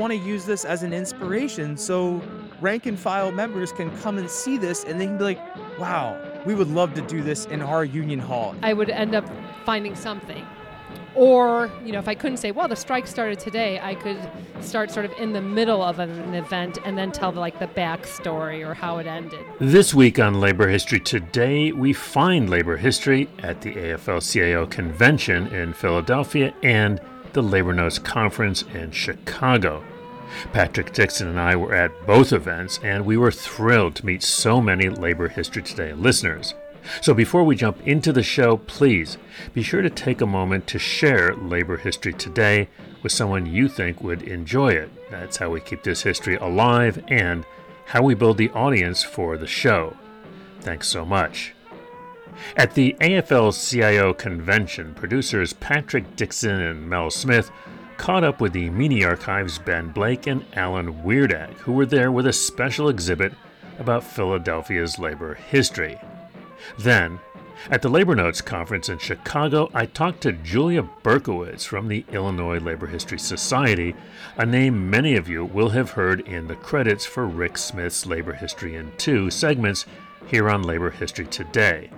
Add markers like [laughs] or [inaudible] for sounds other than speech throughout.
want to use this as an inspiration so rank and file members can come and see this and they can be like, wow, we would love to do this in our union hall. I would end up finding something. Or, you know, if I couldn't say, well, the strike started today, I could start sort of in the middle of an event and then tell like the backstory or how it ended. This week on Labor History Today, we find labor history at the AFL CIO convention in Philadelphia and the Labor Notes Conference in Chicago. Patrick Dixon and I were at both events, and we were thrilled to meet so many Labor History Today listeners. So before we jump into the show, please be sure to take a moment to share Labor History Today with someone you think would enjoy it. That's how we keep this history alive and how we build the audience for the show. Thanks so much. At the AFL CIO convention, producers Patrick Dixon and Mel Smith caught up with the Meany Archives' Ben Blake and Alan Wierdak, who were there with a special exhibit about Philadelphia's labor history. Then, at the Labor Notes Conference in Chicago, I talked to Julia Berkowitz from the Illinois Labor History Society, a name many of you will have heard in the credits for Rick Smith's Labor History in Two segments here on Labor History Today.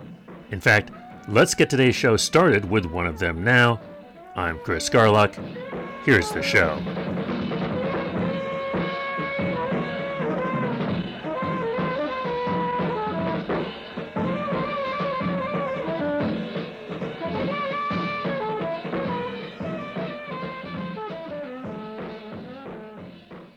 In fact, let's get today's show started with one of them now. I'm Chris Garlock. Here's the show.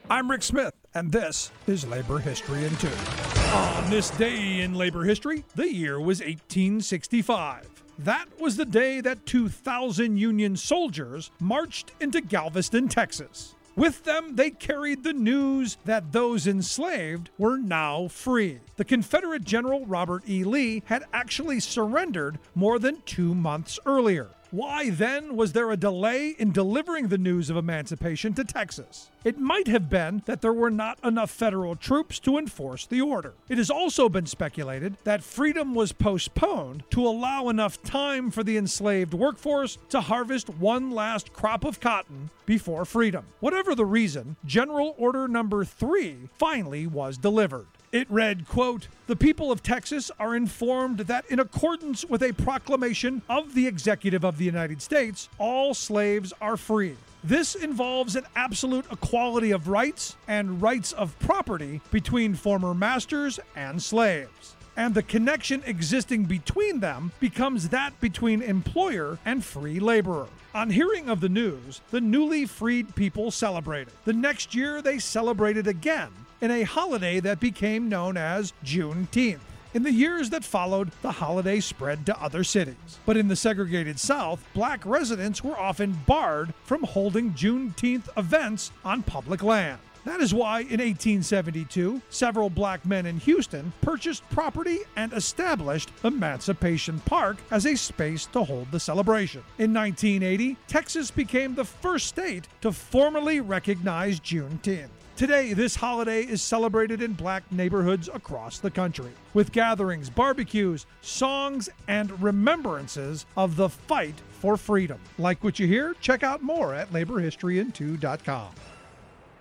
I'm Rick Smith, and this is Labor History in Two. On this day in labor history, the year was 1865. That was the day that 2,000 Union soldiers marched into Galveston, Texas. With them, they carried the news that those enslaved were now free. The Confederate General Robert E. Lee had actually surrendered more than two months earlier. Why then was there a delay in delivering the news of emancipation to Texas? It might have been that there were not enough federal troops to enforce the order. It has also been speculated that freedom was postponed to allow enough time for the enslaved workforce to harvest one last crop of cotton before freedom. Whatever the reason, General Order Number 3 finally was delivered. It read, quote, The people of Texas are informed that in accordance with a proclamation of the Executive of the United States, all slaves are free. This involves an absolute equality of rights and rights of property between former masters and slaves. And the connection existing between them becomes that between employer and free laborer. On hearing of the news, the newly freed people celebrated. The next year, they celebrated again in a holiday that became known as Juneteenth. In the years that followed, the holiday spread to other cities. But in the segregated South, black residents were often barred from holding Juneteenth events on public land. That is why in 1872, several black men in Houston purchased property and established Emancipation Park as a space to hold the celebration. In 1980, Texas became the first state to formally recognize Juneteenth. Today, this holiday is celebrated in black neighborhoods across the country with gatherings, barbecues, songs, and remembrances of the fight for freedom. Like what you hear? Check out more at laborhistoryin2.com.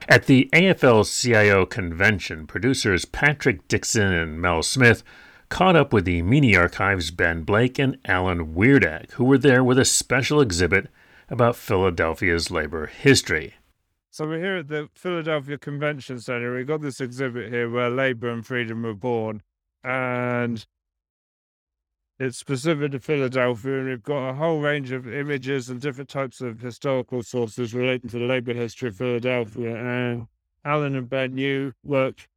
At the AFL CIO convention, producers Patrick Dixon and Mel Smith caught up with the Meany Archives' Ben Blake and Alan Wierdak, who were there with a special exhibit about Philadelphia's labor history. So we're here at the Philadelphia Convention Center. We've got this exhibit here where labor and freedom were born. And it's specific to Philadelphia, and we've got a whole range of images and different types of historical sources relating to the labor history of Philadelphia. And Alan and Ben, you worked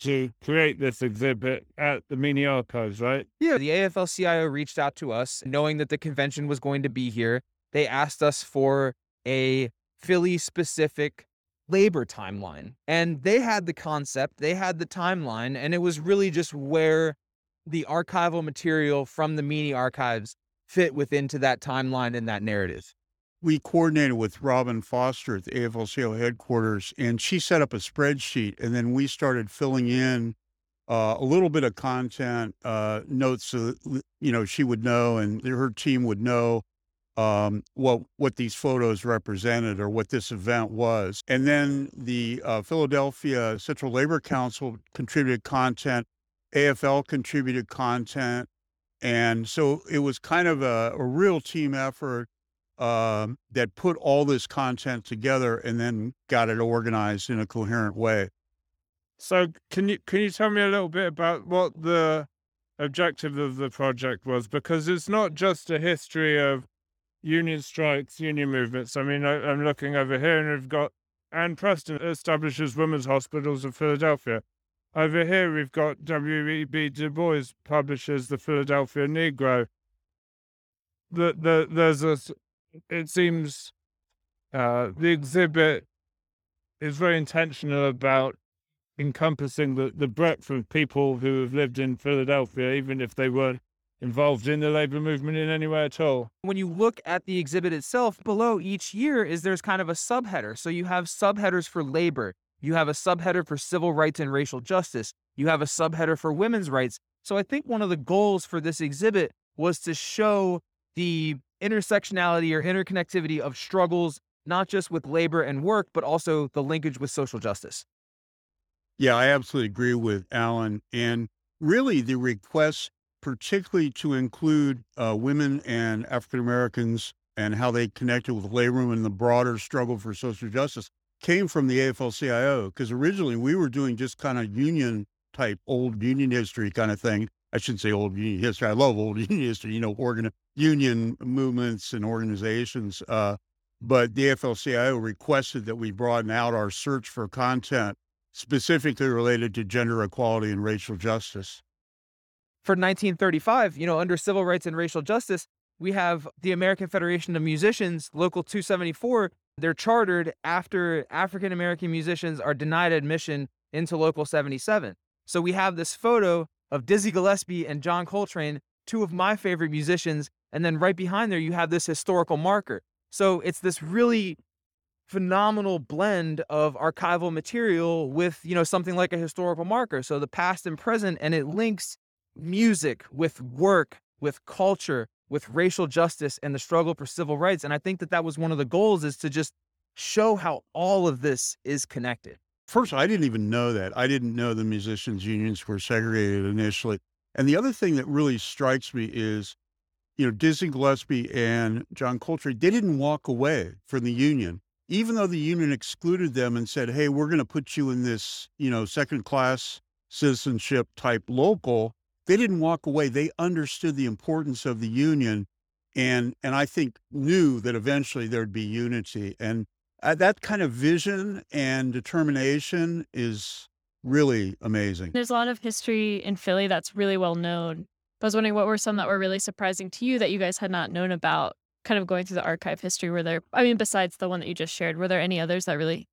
to create this exhibit at the Meany Archives, right? Yeah, the AFL CIO reached out to us knowing that the convention was going to be here. They asked us for a Philly specific labor timeline. And they had the concept, they had the timeline, and it was really just where the archival material from the Meany archives fit within to that timeline and that narrative. We coordinated with Robin Foster at the AFL-CIO headquarters, and she set up a spreadsheet, and then we started filling in uh, a little bit of content, uh, notes, so that, you know, she would know and her team would know um, what what these photos represented or what this event was. And then the uh, Philadelphia Central Labor Council contributed content, AFL contributed content, and so it was kind of a, a real team effort um, that put all this content together and then got it organized in a coherent way. So can you can you tell me a little bit about what the objective of the project was? Because it's not just a history of union strikes, union movements. I mean, I, I'm looking over here and we've got Ann Preston establishes women's hospitals of Philadelphia. Over here, we've got W.E.B. Du Bois publishes the Philadelphia Negro. The, the, there's a, it seems uh, the exhibit is very intentional about encompassing the, the breadth of people who have lived in Philadelphia, even if they weren't involved in the labor movement in any way at all. When you look at the exhibit itself, below each year is there's kind of a subheader. So you have subheaders for labor, you have a subheader for civil rights and racial justice, you have a subheader for women's rights. So I think one of the goals for this exhibit was to show the intersectionality or interconnectivity of struggles, not just with labor and work, but also the linkage with social justice. Yeah, I absolutely agree with Alan. And really, the request, particularly to include uh, women and African Americans and how they connected with labor and the broader struggle for social justice, came from the AFL CIO. Because originally we were doing just kind of union type, old union history kind of thing. I shouldn't say old union history. I love old [laughs] union history, you know, organ- union movements and organizations. Uh, but the AFL CIO requested that we broaden out our search for content specifically related to gender equality and racial justice. For 1935, you know, under civil rights and racial justice, we have the American Federation of Musicians, Local 274. They're chartered after African American musicians are denied admission into Local 77. So we have this photo of Dizzy Gillespie and John Coltrane, two of my favorite musicians. And then right behind there, you have this historical marker. So it's this really phenomenal blend of archival material with you know something like a historical marker so the past and present and it links music with work with culture with racial justice and the struggle for civil rights and i think that that was one of the goals is to just show how all of this is connected. First i didn't even know that. I didn't know the musicians unions were segregated initially. And the other thing that really strikes me is you know dizzy gillespie and john coltrane they didn't walk away from the union. Even though the union excluded them and said, "Hey, we're going to put you in this, you know, second class citizenship type local," they didn't walk away. They understood the importance of the union, and and I think knew that eventually there'd be unity. And uh, that kind of vision and determination is really amazing. There's a lot of history in Philly that's really well known. I was wondering what were some that were really surprising to you that you guys had not known about kind of going through the archive history, were there, I mean, besides the one that you just shared, were there any others that really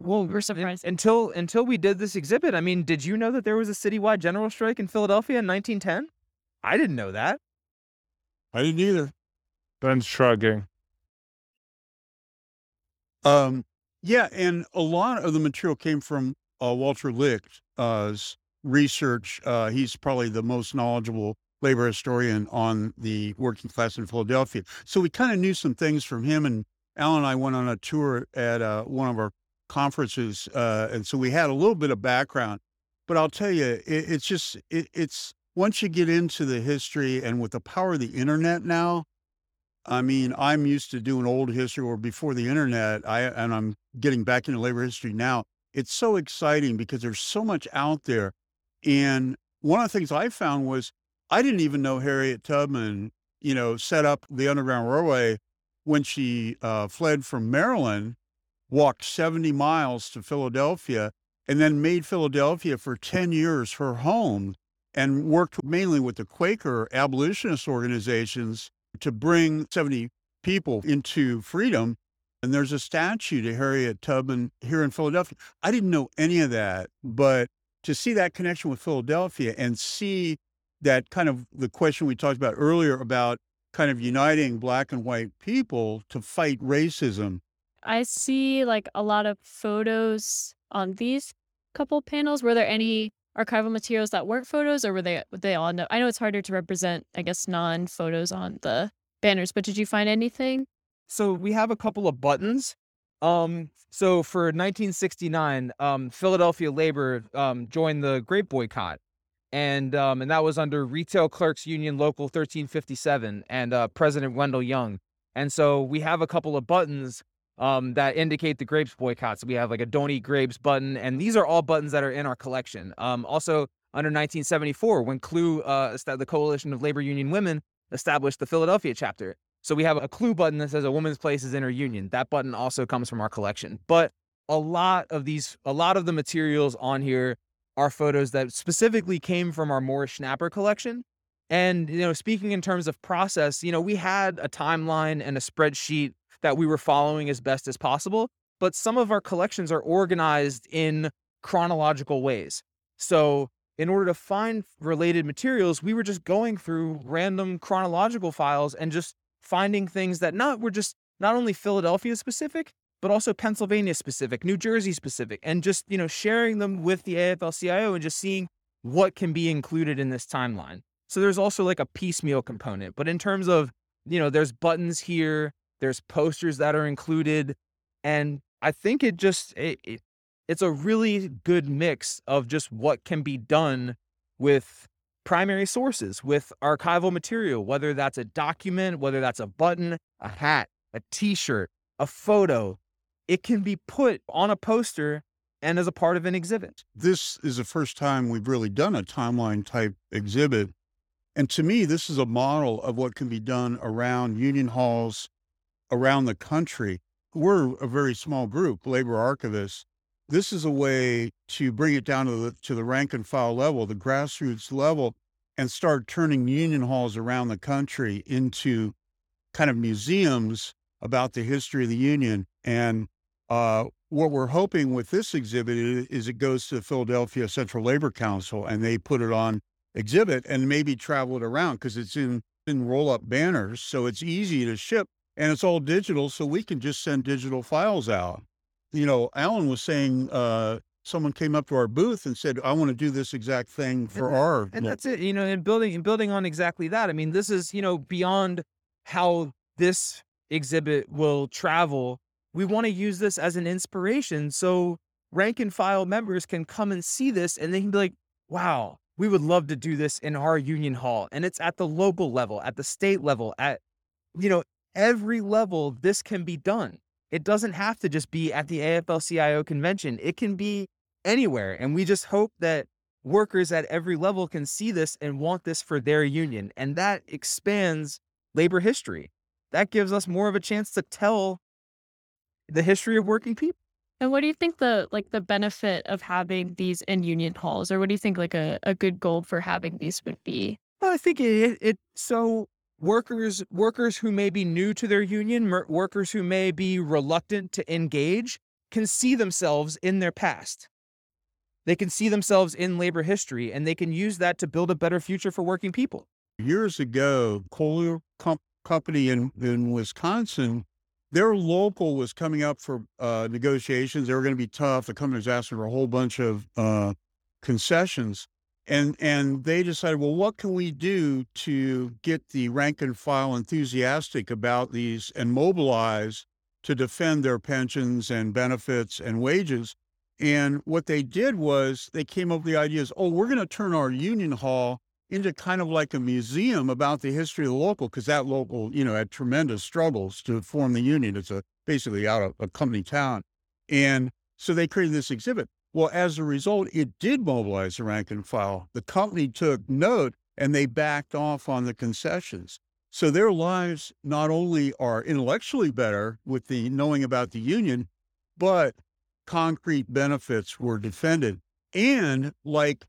well we were surprised? until until we did this exhibit i mean did you know that there was a citywide general strike in philadelphia in 1910 i didn't know that I didn't either. Ben's shrugging. Um, yeah, and a lot of the material came from uh, Walter Licht's uh, research. Uh, he's probably the most knowledgeable labor historian on the working class in Philadelphia. So we kind of knew some things from him. And Alan and I went on a tour at uh, one of our conferences, uh, and so we had a little bit of background. But I'll tell you, it, it's just it, it's once you get into the history and with the power of the internet now. I mean, I'm used to doing old history or before the internet. I and I'm getting back into labor history now. It's so exciting because there's so much out there. And one of the things I found was I didn't even know Harriet Tubman, you know, set up the Underground Railway when she uh, fled from Maryland, walked 70 miles to Philadelphia, and then made Philadelphia for 10 years her home and worked mainly with the Quaker abolitionist organizations to bring 70 people into freedom. And there's a statue to Harriet Tubman here in Philadelphia. I didn't know any of that, but to see that connection with Philadelphia and see that kind of the question we talked about earlier about kind of uniting black and white people to fight racism. I see like a lot of photos on these couple panels. Were there any archival materials that weren't photos or were they were they all no I know it's harder to represent, I guess, non photos on the banners, but did you find anything? So we have a couple of buttons. Um, so for 1969, um, Philadelphia labor um, joined the Grape boycott, and um, and that was under Retail Clerks Union Local 1357 and uh, President Wendell Young. And so we have a couple of buttons um, that indicate the grapes boycotts. We have like a "Don't Eat Grapes" button, and these are all buttons that are in our collection. Um, also under 1974, when CLUW, uh, the Coalition of Labor Union Women, established the Philadelphia chapter. So we have a CLUW button that says a woman's place is in her union. That button also comes from our collection. But a lot of these, a lot of the materials on here are photos that specifically came from our Morris Schnapper collection. And, you know, speaking in terms of process, you know, we had a timeline and a spreadsheet that we were following as best as possible. But some of our collections are organized in chronological ways. So in order to find related materials, we were just going through random chronological files and just finding things that not were just not only Philadelphia specific, but also Pennsylvania specific, New Jersey specific, and just, you know, sharing them with the AFL-CIO and just seeing what can be included in this timeline. So there's also like a piecemeal component. But in terms of, you know, there's buttons here, there's posters that are included, and I think it just it, it it's a really good mix of just what can be done with primary sources, with archival material, whether that's a document, whether that's a button, a hat, a t shirt, a photo. It can be put on a poster and as a part of an exhibit. This is the first time we've really done a timeline type exhibit. And to me, this is a model of what can be done around union halls around the country. We're a very small group, labor archivists, this is a way to bring it down to the to the rank and file level, the grassroots level, and start turning union halls around the country into kind of museums about the history of the union. And uh, what we're hoping with this exhibit is, it goes to the Philadelphia Central Labor Council and they put it on exhibit and maybe travel it around because it's in in roll up banners, so it's easy to ship and it's all digital, so we can just send digital files out you know, Alan was saying uh, someone came up to our booth and said, "I want to do this exact thing for and, our." And that's it. You know, and building and building on exactly that. I mean, this is you know beyond how this exhibit will travel. We want to use this as an inspiration, so rank and file members can come and see this, and they can be like, "Wow, we would love to do this in our union hall." And it's at the local level, at the state level, at you know every level. This can be done. It doesn't have to just be at the AFL CIO convention. It can be anywhere. And we just hope that workers at every level can see this and want this for their union. And that expands labor history. That gives us more of a chance to tell the history of working people. And what do you think the like the benefit of having these in union halls, or what do you think like a, a good goal for having these would be? Well, I think it, it so workers workers who may be new to their union, workers who may be reluctant to engage, can see themselves in their past. They can see themselves in labor history, and they can use that to build a better future for working people. Years ago, Com- Company in, in Wisconsin, their local was coming up for uh, negotiations. They were going to be tough. The company was asking for a whole bunch of uh, concessions and and they decided well what can we do to get the rank and file enthusiastic about these and mobilize to defend their pensions and benefits and wages? And what they did was they came up with the ideas oh we're going to turn our union hall into kind of like a museum about the history of the local because that local you know had tremendous struggles to form the union. It's a basically out of a company town. And so they created this exhibit well, as a result, it did mobilize the rank and file. The company took note and they backed off on the concessions. So their lives not only are intellectually better with the knowing about the union, but concrete benefits were defended. And like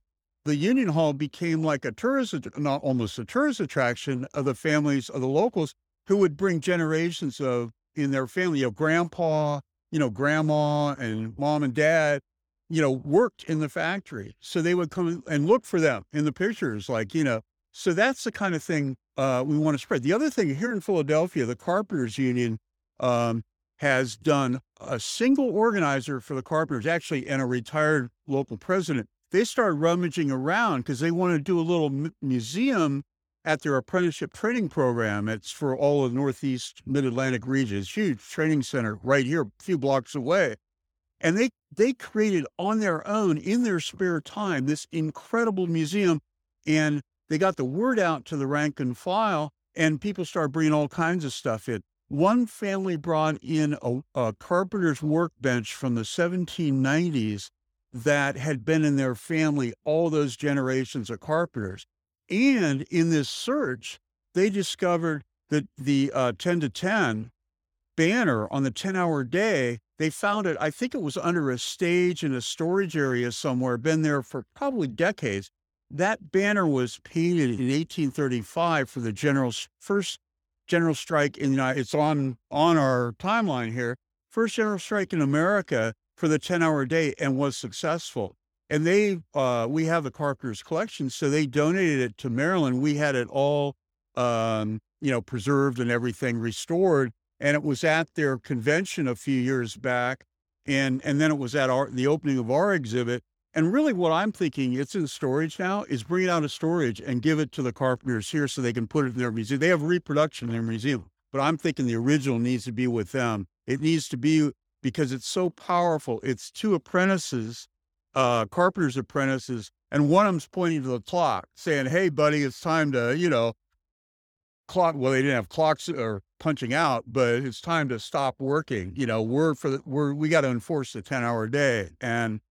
the union hall became like a tourist, not almost a tourist attraction of the families of the locals who would bring generations of in their family, of grandpa, you know, grandma and mom and dad you know, worked in the factory. So they would come and look for them in the pictures, like, you know, so that's the kind of thing uh, we want to spread. The other thing here in Philadelphia, the Carpenters Union um, has done a single organizer for the carpenters, actually, and a retired local president. They started rummaging around because they want to do a little m- museum at their apprenticeship training program. It's for all of the Northeast Mid Atlantic region. It's huge training center right here, a few blocks away. And they they created on their own in their spare time this incredible museum, and they got the word out to the rank and file, and people started bringing all kinds of stuff in. One family brought in a, a carpenter's workbench from the 1790s that had been in their family all those generations of carpenters. And in this search, they discovered that the uh, 10 to 10 banner on the 10 hour day, they found it, I think it was under a stage in a storage area somewhere, been there for probably decades. That banner was painted in 1835 for the general's first general strike in the United It's on on our timeline here. First general strike in America for the 10 hour day and was successful. And they, uh, we have the Carpenter's collection, so they donated it to Maryland. We had it all, um, you know, preserved and everything restored. And it was at their convention a few years back, and and then it was at our the opening of our exhibit. And really, what I'm thinking, it's in storage now, is bring it out of storage and give it to the carpenters here so they can put it in their museum. They have reproduction in their museum, but I'm thinking the original needs to be with them. It needs to be because it's so powerful. It's two apprentices, uh, carpenter's apprentices, and one of them's pointing to the clock, saying, "Hey, buddy, it's time to, you know, clock." Well, they didn't have clocks or punching out, but it's time to stop working. You know, we're for the, we're we got to enforce the ten hour day, and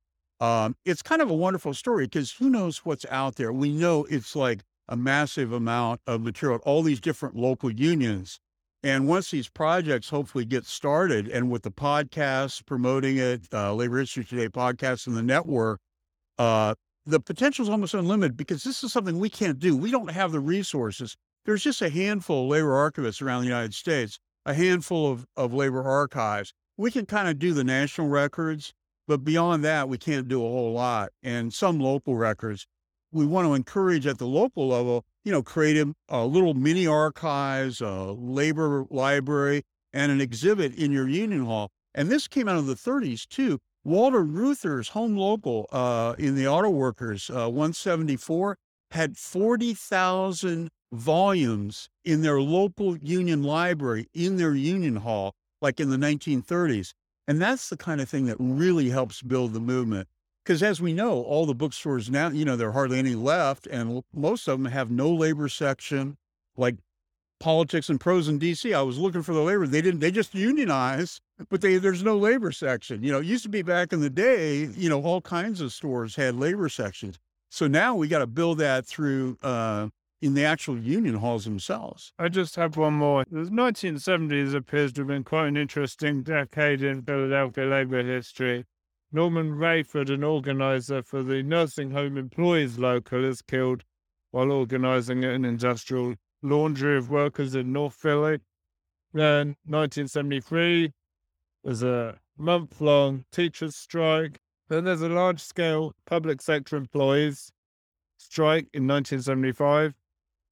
um, it's kind of a wonderful story because who knows what's out there. We know it's like a massive amount of material, all these different local unions and once these projects hopefully get started, and with the podcast promoting it, uh, Labor History Today podcast and the network, uh, the potential is almost unlimited because this is something we can't do. We don't have the resources. There's just a handful of labor archivists around the United States, a handful of, of labor archives. We can kind of do the national records, but beyond that, we can't do a whole lot. And some local records, we want to encourage at the local level you know, created a little mini archives, a labor library, and an exhibit in your union hall. And this came out of the 30s too. Walter Reuther's home local uh, in the auto workers, uh, 174, had 40,000 volumes in their local union library in their union hall, like in the 1930s. And that's the kind of thing that really helps build the movement. Because as we know, all the bookstores now, you know, there are hardly any left, and most of them have no labor section, like politics and prose in DC. I was looking for the labor. They didn't, they just unionize, but they, there's no labor section. You know, it used to be back in the day, you know, all kinds of stores had labor sections. So now we got to build that through, uh, in the actual union halls themselves. I just have one more. The 1970s appears to have been quite an interesting decade in Philadelphia labor history. Norman Rayford, an organizer for the nursing home employees local, is killed while organizing an industrial laundry of workers in North Philly. Then 1973, there's a month long teachers' strike. Then there's a large scale public sector employees strike in 1975.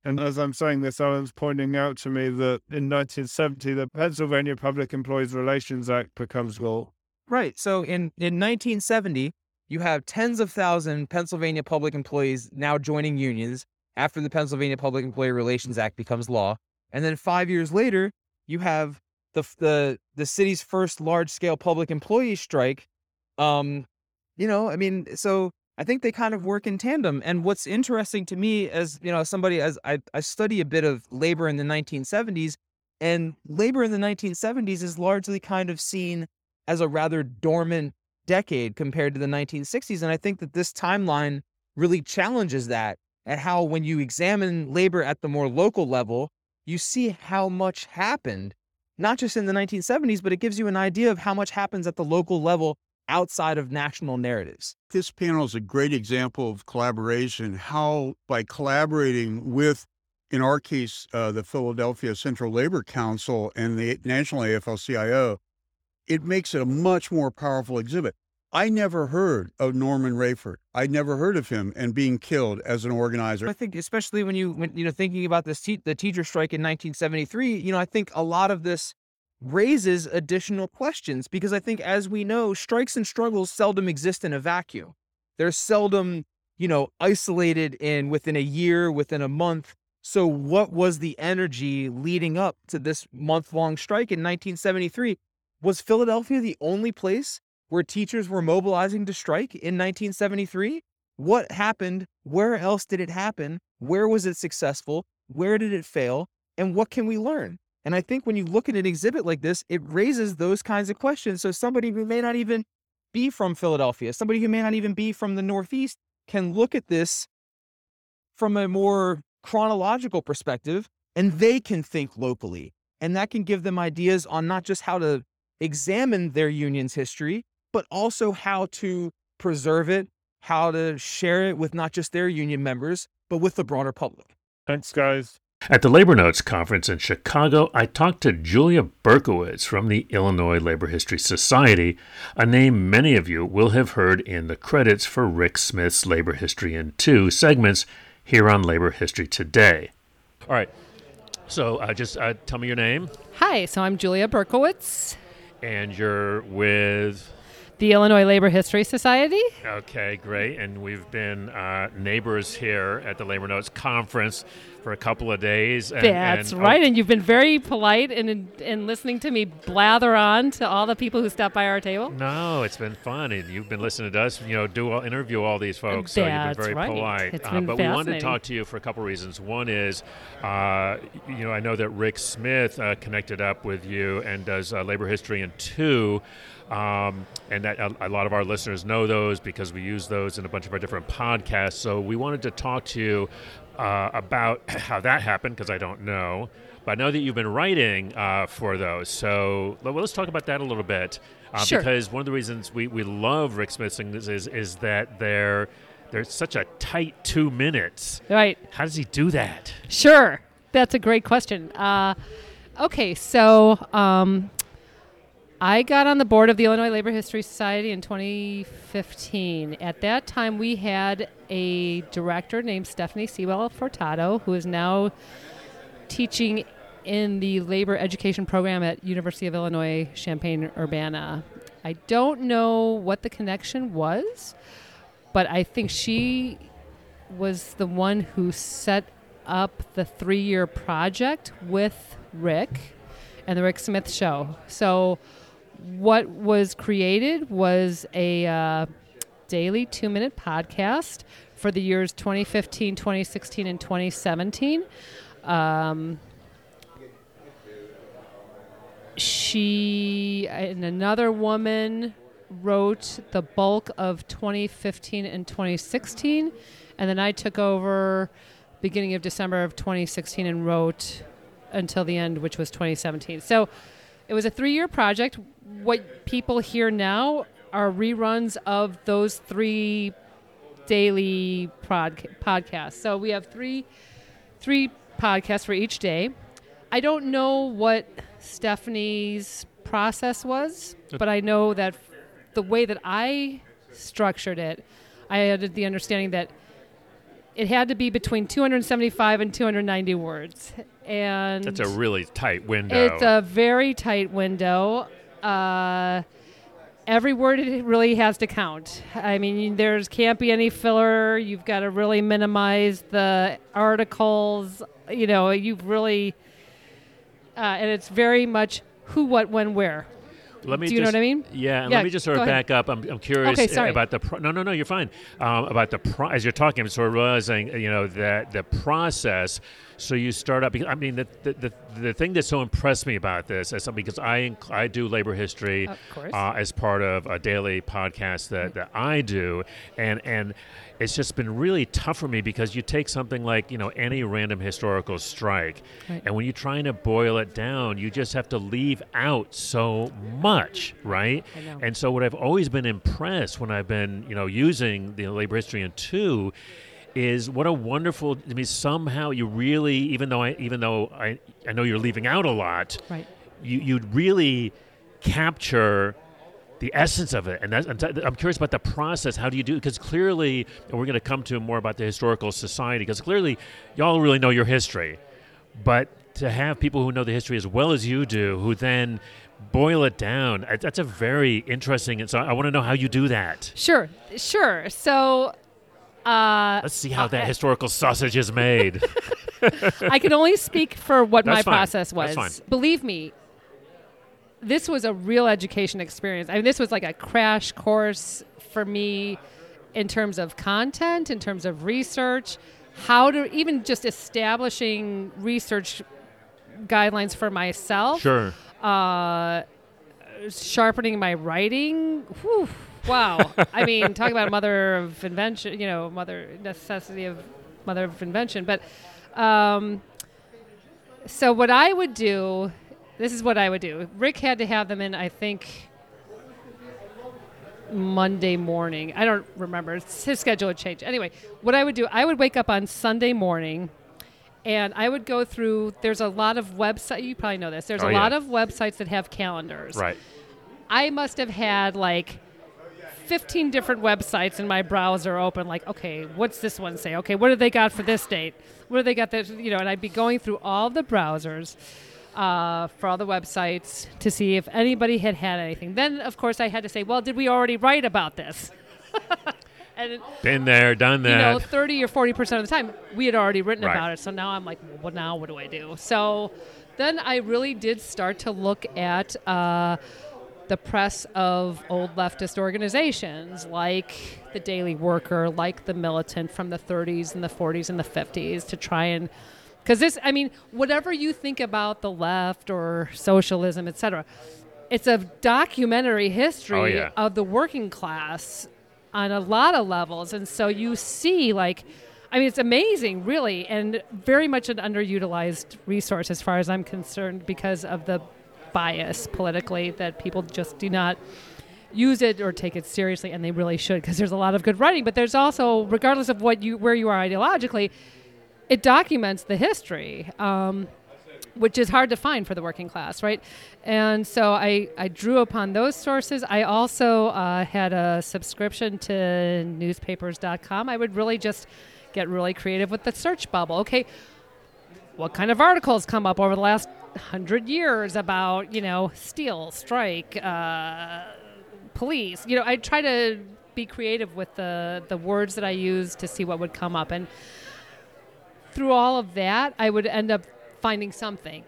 And as I'm saying this, Alan's pointing out to me that in 1970, the Pennsylvania Public Employees Relations Act becomes law. Right. So in, in 1970, you have tens of thousands Pennsylvania public employees now joining unions after the Pennsylvania Public Employee Relations Act becomes law. And then five years later, you have the the the city's first large scale public employee strike. Um, you know, I mean, so I think they kind of work in tandem. And what's interesting to me as you know, somebody as I, I study a bit of labor in the 1970s, and labor in the 1970s is largely kind of seen as a rather dormant decade compared to the 1960s. And I think that this timeline really challenges that and how, when you examine labor at the more local level, you see how much happened, not just in the 1970s, but it gives you an idea of how much happens at the local level outside of national narratives. This panel is a great example of collaboration, how by collaborating with, in our case, uh, the Philadelphia Central Labor Council and the National AFL CIO, it makes it a much more powerful exhibit. I never heard of Norman Rayford. I'd never heard of him and being killed as an organizer. I think, especially when you, when, you know, thinking about this te- the teacher strike in 1973, you know, I think a lot of this raises additional questions because I think, as we know, strikes and struggles seldom exist in a vacuum. They're seldom, you know, isolated in within a year, within a month. So, what was the energy leading up to this month long strike in 1973? Was Philadelphia the only place where teachers were mobilizing to strike in 1973? What happened? Where else did it happen? Where was it successful? Where did it fail? And what can we learn? And I think when you look at an exhibit like this, it raises those kinds of questions. So somebody who may not even be from Philadelphia, somebody who may not even be from the Northeast, can look at this from a more chronological perspective and they can think locally. And that can give them ideas on not just how to examine their union's history, but also how to preserve it, how to share it with not just their union members, but with the broader public. Thanks, guys. At the Labor Notes conference in Chicago, I talked to Julia Berkowitz from the Illinois Labor History Society, a name many of you will have heard in the credits for Rick Smith's Labor History in Two segments here on Labor History Today. All right, so uh, just uh, tell me your name. Hi, so I'm Julia Berkowitz, And you're with. the Illinois Labor History Society. Okay, great. And we've been uh, neighbors here at the Labor Notes conference for a couple of days. And, That's and- oh, right, and you've been very polite in, in listening to me blather on to all the people who stop by our table. No, it's been fun, and you've been listening to us, you know, do all, interview all these folks. so That's you've been very right. polite. It's Uh, been but we wanted to talk to you for a couple of reasons. One is, uh, you know, I know that Rick Smith uh, connected up with you and does uh, labor history in two. Um, and that a, a lot of our listeners know those because we use those in a bunch of our different podcasts. So we wanted to talk to you uh, about [laughs] how that happened because I don't know. But I know that you've been writing uh, for those. So well, let's talk about that a little bit. Uh, Sure. Because one of the reasons we, we love Rick Smith's things is, is that they're, they're such a tight two minutes. Right. How does he do that? Sure. That's a great question. Uh, okay, so um, I got on the board of the Illinois Labor History Society in 2015. At that time, we had a director named Stephanie Sewell Fortado, who is now teaching in the labor education program at University of Illinois Champaign-Urbana. I don't know what the connection was, but I think she was the one who set up the three year project with Rick and the Rick Smith Show. So, what was created was a uh, daily two minute podcast for the years 2015, 2016, and 2017. Um, she and another woman wrote the bulk of 2015 and 2016 and then i took over beginning of december of 2016 and wrote until the end which was 2017 so it was a three-year project. What people hear now are reruns of those three daily prod- podcasts. So we have three three podcasts for each day. I don't know what Stephanie's process was, but I know that the way that I structured it, I had the understanding that it had to be between 275 and 290 words. And That's a really tight window. it's a very tight window. Uh, every word really has to count. I mean, there's can't be any filler. You've got to really minimize the articles. You know, you've really, uh, and it's very much who, what, when, where. Let me Do you know what I mean? Yeah, and Yeah, let me just sort of ahead. back up. I'm, I'm curious Okay, sorry. about the pro- no, no, no. You're fine. Um, about the pro- as you're talking, I'm sort of realizing you know that the process. So you start up. because- I mean, the, the the the thing that so impressed me about this is something because I I do labor history Of course. uh, as part of a daily podcast that, that I do, and and it's just been really tough for me because you take something like you know any random historical strike, Right. and when you're trying to boil it down, you just have to leave out so much, right? I know. And so what I've always been impressed when I've been you know using the labor history in two is what a wonderful I mean somehow you really even though I even though I I know you're leaving out a lot Right. you you really capture the essence of it and, that's, and t- I'm curious about the process how do you do because clearly and we're going to come to more about the historical society because clearly y'all really know your history but to have people who know the history as well as you do who then boil it down that's a very interesting and so I want to know how you do that Sure, sure. So, uh, let's see how Uh, that historical sausage is made [laughs] I can only speak for what my fine. process That's was. fine. Believe me, this was a real education experience. I mean, this was like a crash course for me in terms of content, in terms of research, how to even just establishing research guidelines for myself Sure. uh, sharpening my writing. Whew, wow. I [laughs] mean, talk about mother of invention, you know, mother necessity of mother of invention. But um, so what I would do, this is what I would do. Rick had to have them in, I think. Monday morning. I don't remember. It's- His schedule had changed. Anyway, what I would do, I would wake up on Sunday morning and I would go through. There's a lot of websites. You probably know this. There's Oh, a yeah. lot of websites that have calendars. Right. I must have had like 15 different websites in my browser open. Like, okay, what's this one say? Okay, what do they got for this date? What do they got this? You know, and I'd be going through all the browsers. Uh, for all the websites to see if anybody had had anything. Then, of course, I had to say, well, did we already write about this? [laughs] and Been there, done that you know, 30 or 40 percent of the time, we had already written Right. about it. So now I'm like, well, now what do I do? So then I really did start to look at uh, the press of old leftist organizations like the Daily Worker, like the Militant from the 30s and the 40s and the 50s to try and because this, I mean, whatever you think about the left or socialism, etc., it's a documentary history Oh, yeah. of the working class on a lot of levels. And so you see, like, I mean, it's amazing, really, and very much an underutilized resource as far as I'm concerned because of the bias politically that people just do not use it or take it seriously and they really should because there's a lot of good writing but there's also regardless of what you where you are ideologically it documents the history um, which is hard to find for the working class, right? And so I, I drew upon those sources. I also uh, had a subscription to newspapers.com. I would really just get really creative with the search bubble. Okay, what kind of articles come up over the last hundred years about, you know, steel, strike, uh, police? You know, I try to be creative with the, the words that I use to see what would come up. And through all of that, I would end up finding something.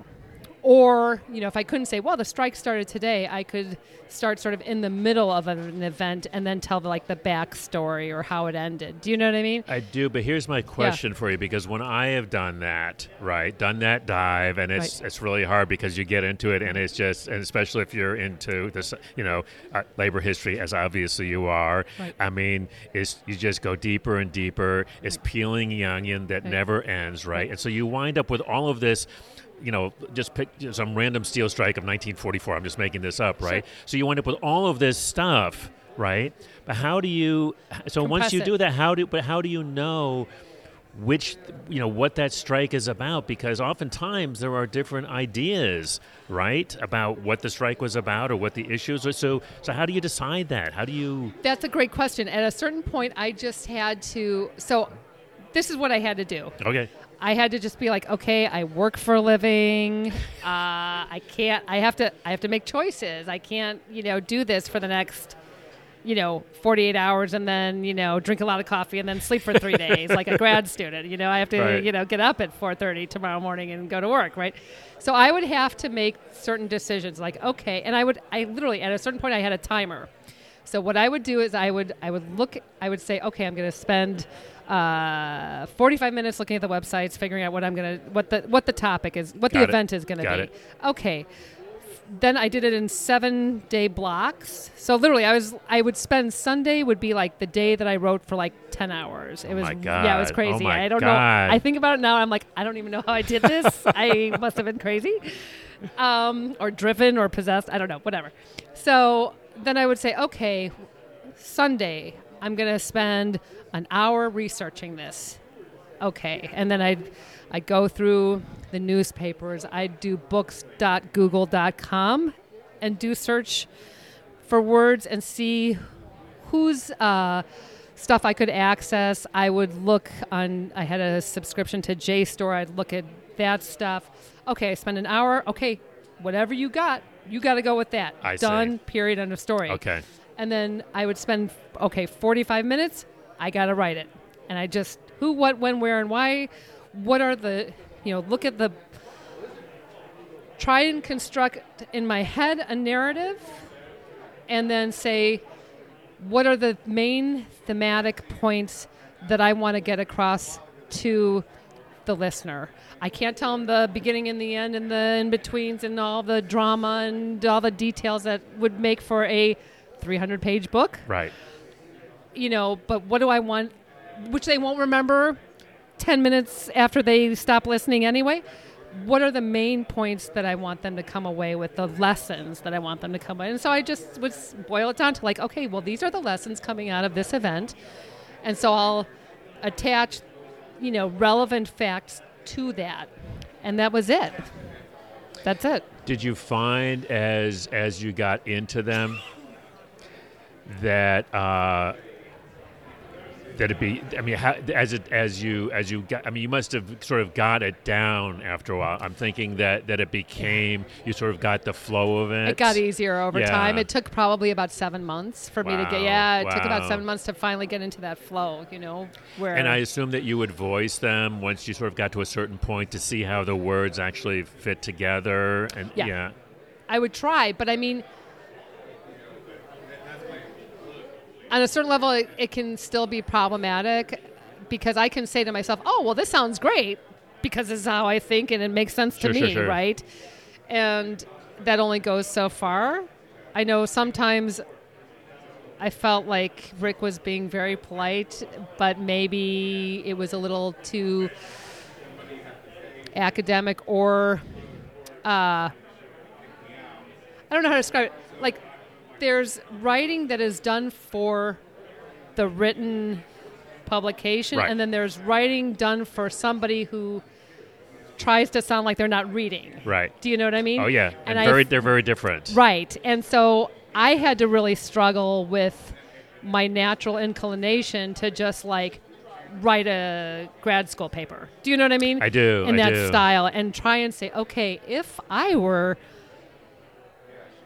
Or, you know, if I couldn't say, well, the strike started today, I could start sort of in the middle of an event and then tell the, like the backstory or how it ended. Do you know what I mean? I do, but here's my question for you because when I have done that, right, done that dive, and it's Right. it's really hard because you get into it, and it's just, and especially if you're into this, you know, uh, labor history, as obviously you are. Right. I mean, it's you just go deeper and deeper. It's peeling the onion that Right. never ends, right? And so you wind up with all of this. You know, just pick some random steel strike of 1944. I'm just making this up, right? So you wind up with all of this stuff, right? But how do you? So once you it. do that, how do? But how do you know? which you know what that strike is about because oftentimes there are different ideas right about what the strike was about or what the issues are so so how do you decide that how do you That's a great question. At a certain point, I just had to. So, this is what I had to do. okay I had to just be like, okay, I work for a living. Uh, I can't. I have to. I have to make choices. I can't, you know, do this for the next, you know, 48 hours and then, you know, drink a lot of coffee and then sleep for three days like a [laughs] grad student. You know, I have to, Right. you know, get up at 4:30 tomorrow morning and go to work, right? So I would have to make certain decisions. Like, okay, and I would. I literally at a certain point I had a timer. So what I would do is I would I would look I would say okay I'm going to spend uh, 45 minutes looking at the websites figuring out what I'm to what the what the topic is what Got the it. event is going to Got be. it. Okay. Then I did it in 7 day blocks. So literally I was I would spend Sunday would be like the day that I wrote for like 10 hours. It Oh was my yeah, it was God. Oh crazy. my I don't God. know. I think about it now I'm like I don't even know how I did this. [laughs] I must have been crazy um, or driven or possessed. I don't know, whatever. So then I would say, okay, Sunday, I'm going to spend an hour researching this. Okay. And then I'd, I'd go through the newspapers. I'd do books.google.com and do search for words and see whose uh, stuff I could access. I would look on, I had a subscription to JSTOR. I'd look at that stuff. Okay, I spend an hour. Okay, whatever you got, you got to go with that. I see. Done, period, end of story. okay And then I would spend, okay, 45 minutes. I got to write it. And I just, who, what, when, where, and why. what are the, you know, look at the, try and construct in my head a narrative and then say, what are the main thematic points that I want to get across to the listener? I can't tell them the beginning and the end and the in betweens and all the drama and all the details that would make for a 300 page book Right. You know, but what do I want, which they won't remember 10 minutes after they stop listening anyway. What are the main points that I want them to come away with, the lessons that I want them to come away? And so I just would boil it down to like, okay, well, these are the lessons coming out of this event. And so I'll attach, you know, relevant facts to that. And that was it. That's it. Did you find as as you got into them that uh, that it be? I mean, how, as it as you as you got, I mean, you must have sort of got it down after a while. I'm thinking that that it became you sort of got the flow of it. It got easier over Yeah. time. It took probably about seven months for me to get. Yeah, it took about seven months to finally get into that flow. You know, where And I assume that you would voice them once you sort of got to a certain point to see how the words actually fit together. And Yeah. yeah. I would try, but I mean, on a certain level, it, it can still be problematic because I can say to myself, "Oh, well, this sounds great because this is how I think and it makes sense to Sure, me, sure, sure. right?" And that only goes so far. I know sometimes I felt like Rick was being very polite, but maybe it was a little too academic or uh, I don't know how to describe it. Like, there's writing that is done for the written publication, Right. and then there's writing done for somebody who tries to sound like they're not reading. Right. Do you know what I mean? Oh yeah. And, I very they're very different. Right. And so I had to really struggle with my natural inclination to just like write a grad school paper. Do you know what I mean? I do, In I that do. style and try and say, okay, if I were.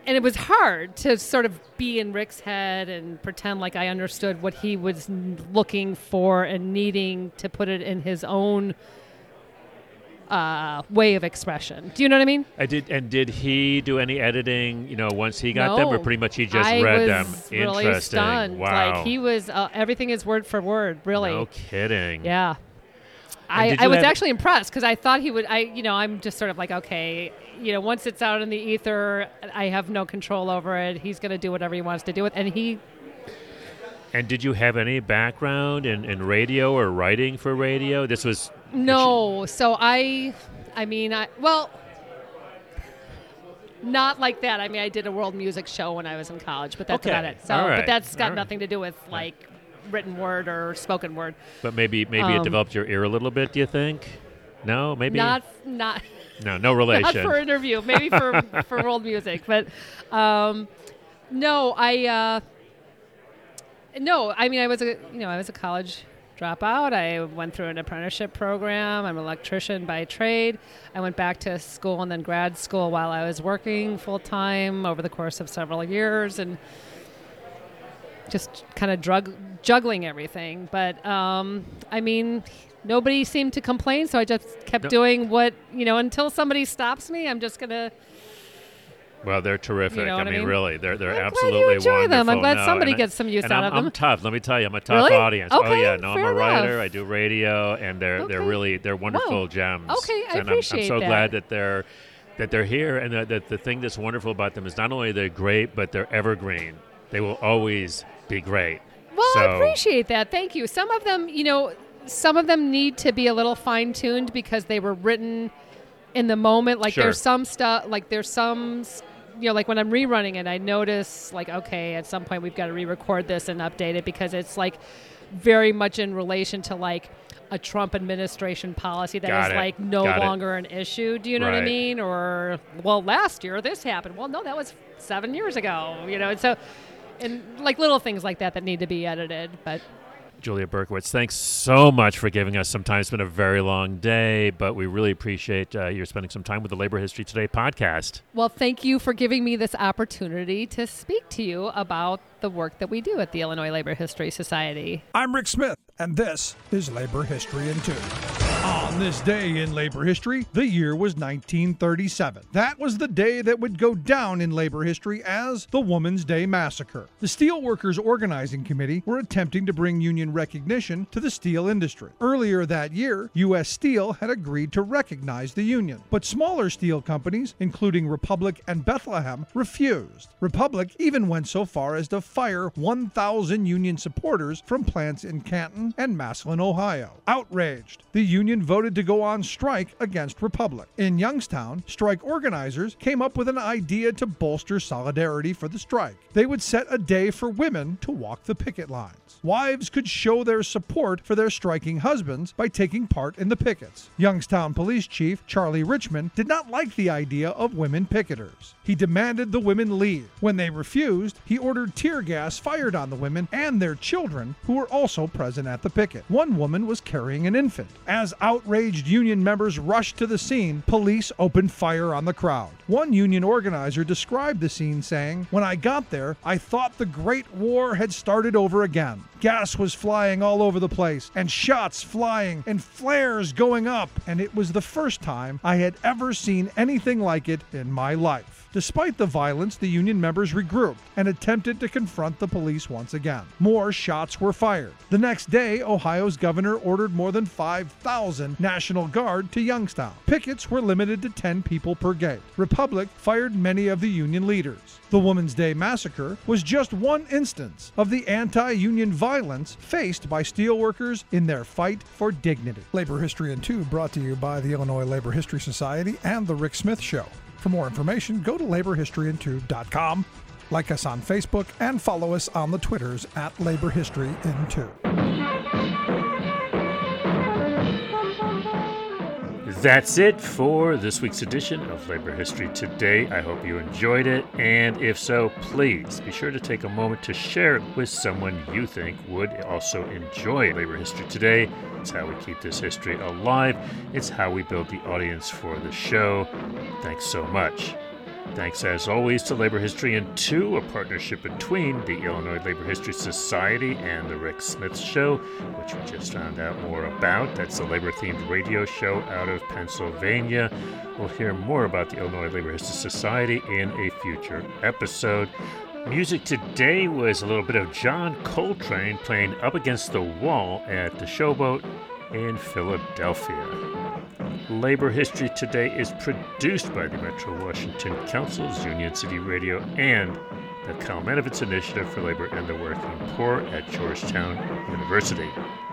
And it was hard to sort of be in Rick's head and pretend like I understood what he was looking for and needing to put it in his own uh, way of expression. Do you know what I mean? I did. And did he do any editing? You know, once he got them, or pretty much he just I read them. really Interesting. stunned. Wow. Like he was, uh, everything is word for word. Really. No kidding. Yeah. I, I was have- actually impressed because I thought he would. I, you know, I'm just sort of like, okay, you know, once it's out in the ether, I have no control over it. He's going to do whatever he wants to do with, and he. And did you have any background in, in radio or writing for radio? This was No, so I, I mean, I well, not like that. I mean, I did a world music show when I was in college, but that's Okay. about it. So, right. but that's got right. nothing to do with like written word or spoken word. But maybe maybe it Um, developed your ear a little bit. Do you think? No, maybe Not, not. No, no [laughs] relation. Not for interview, maybe for [laughs] for world music, but um, no, I uh, no, I mean I was a you know I was a college dropout. I went through an apprenticeship program. I'm an electrician by trade. I went back to school and then grad school while I was working full time over the course of several years and just kind of drug juggling everything. But um, I mean, nobody seemed to complain, so I just kept No. doing what you know until somebody stops me. I'm just gonna. Well, they're terrific. know I what I mean, mean? really, they're they're I'm glad absolutely you enjoy them. I'm glad No, somebody gets some use out I'm, of them. I'm tough. Let me tell you, I'm a tough Really? audience. oh yeah, no, I'm a writer. enough. I do radio, and they're they're really they're wonderful Whoa. gems. Okay, I and I'm, I'm so that. glad that they're that they're here, and that, that the thing that's wonderful about them is not only they're great, but they're evergreen. They will always be great. Well, I appreciate that. Thank you. Some of them, you know, some of them need to be a little fine tuned because they were written in the moment. Like Sure. there's some stuff, like there's some, you know, like when I'm rerunning it, I notice like, okay, at some point we've got to re-record this and update it because it's like very much in relation to like a Trump administration policy that is Got it. like no Got it. longer an issue. Do you know what I mean? Or well, last year this happened. Well, no, that was seven years ago. You know, and so and like little things like that that need to be edited. But Julia Berkowitz, thanks so much for giving us some time. It's been a very long day, but we really appreciate uh, you spending some time with the Labor History Today podcast. well, thank you for giving me this opportunity to speak to you about the work that we do at the Illinois Labor History Society. I'm Rick Smith, and this is Labor History in Two. On this day in labor history, the year was 1937. That was the day that would go down in labor history as the Woman's Day Massacre. The Steelworkers Organizing Committee were attempting to bring union recognition to the steel industry. Earlier that year, U.S. Steel had agreed to recognize the union, but smaller steel companies, including Republic and Bethlehem, refused. Republic even went so far as to fire 1,000 union supporters from plants in Canton and Massillon, Ohio. Outraged, the union voted to go on strike against Republic. In Youngstown, strike organizers came up with an idea to bolster solidarity for the strike. They would set a day for women to walk the picket lines. Wives could show their support for their striking husbands by taking part in the pickets. Youngstown Police Chief Charlie Richmond did not like the idea of women picketers. He demanded the women leave. When they refused, he ordered tear gas fired on the women and their children, who were also present at the picket. One woman was carrying an infant. As outraged union members rushed to the scene, police opened fire on the crowd. One union organizer described the scene saying, When I got there, I thought the Great War had started over again. Gas was flying all over the place, and shots flying, and flares going up, and it was the first time I had ever seen anything like it in my life. Despite the violence, the Union members regrouped and attempted to confront the police once again. More shots were fired. The next day, Ohio's governor ordered more than 5,000 National Guard to Youngstown. Pickets were limited to 10 people per gate. Republic fired many of the Union leaders. The Woman's Day Massacre was just one instance of the anti union violence faced by steelworkers in their fight for dignity. Labor History in 2 brought to you by the Illinois Labor History Society and The Rick Smith Show. For more information, go to laborhistoryin2.com, like us on Facebook, and follow us on the Twitters at Labor History in 2. That's it for this week's edition of Labor History Today. I hope you enjoyed it, and if so, please be sure to take a moment to share it with someone you think would also enjoy Labor History Today. It's how we keep this history alive, it's how we build the audience for the show. Thanks so much. Thanks, as always, to Labor History in Two, a partnership between the Illinois Labor History Society and The Rick Smith Show, which we just found out more about. That's a labor themed radio show out of Pennsylvania. We'll hear more about the Illinois Labor History Society in a future episode. Music today was a little bit of John Coltrane playing Up Against the Wall at the Showboat in Philadelphia. Labor History Today is produced by the Metro Washington Council's Union City Radio and the Kalmanovitz Initiative for Labor and the Working Poor at Georgetown University.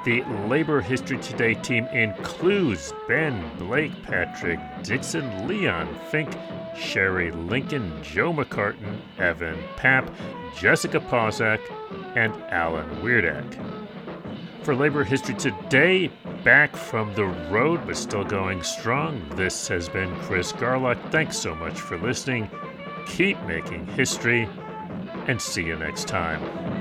The Labor History Today team includes Ben, Blake, Patrick, Dixon, Leon, Fink, Sherry Linkon, Joe McCartin, Evan Papp, Jessica Pozak, and Alan Wierdak. For Labor History Today, back from the road but still going strong, this has been Chris Garlock. Thanks so much for listening. Keep making history, and see you next time.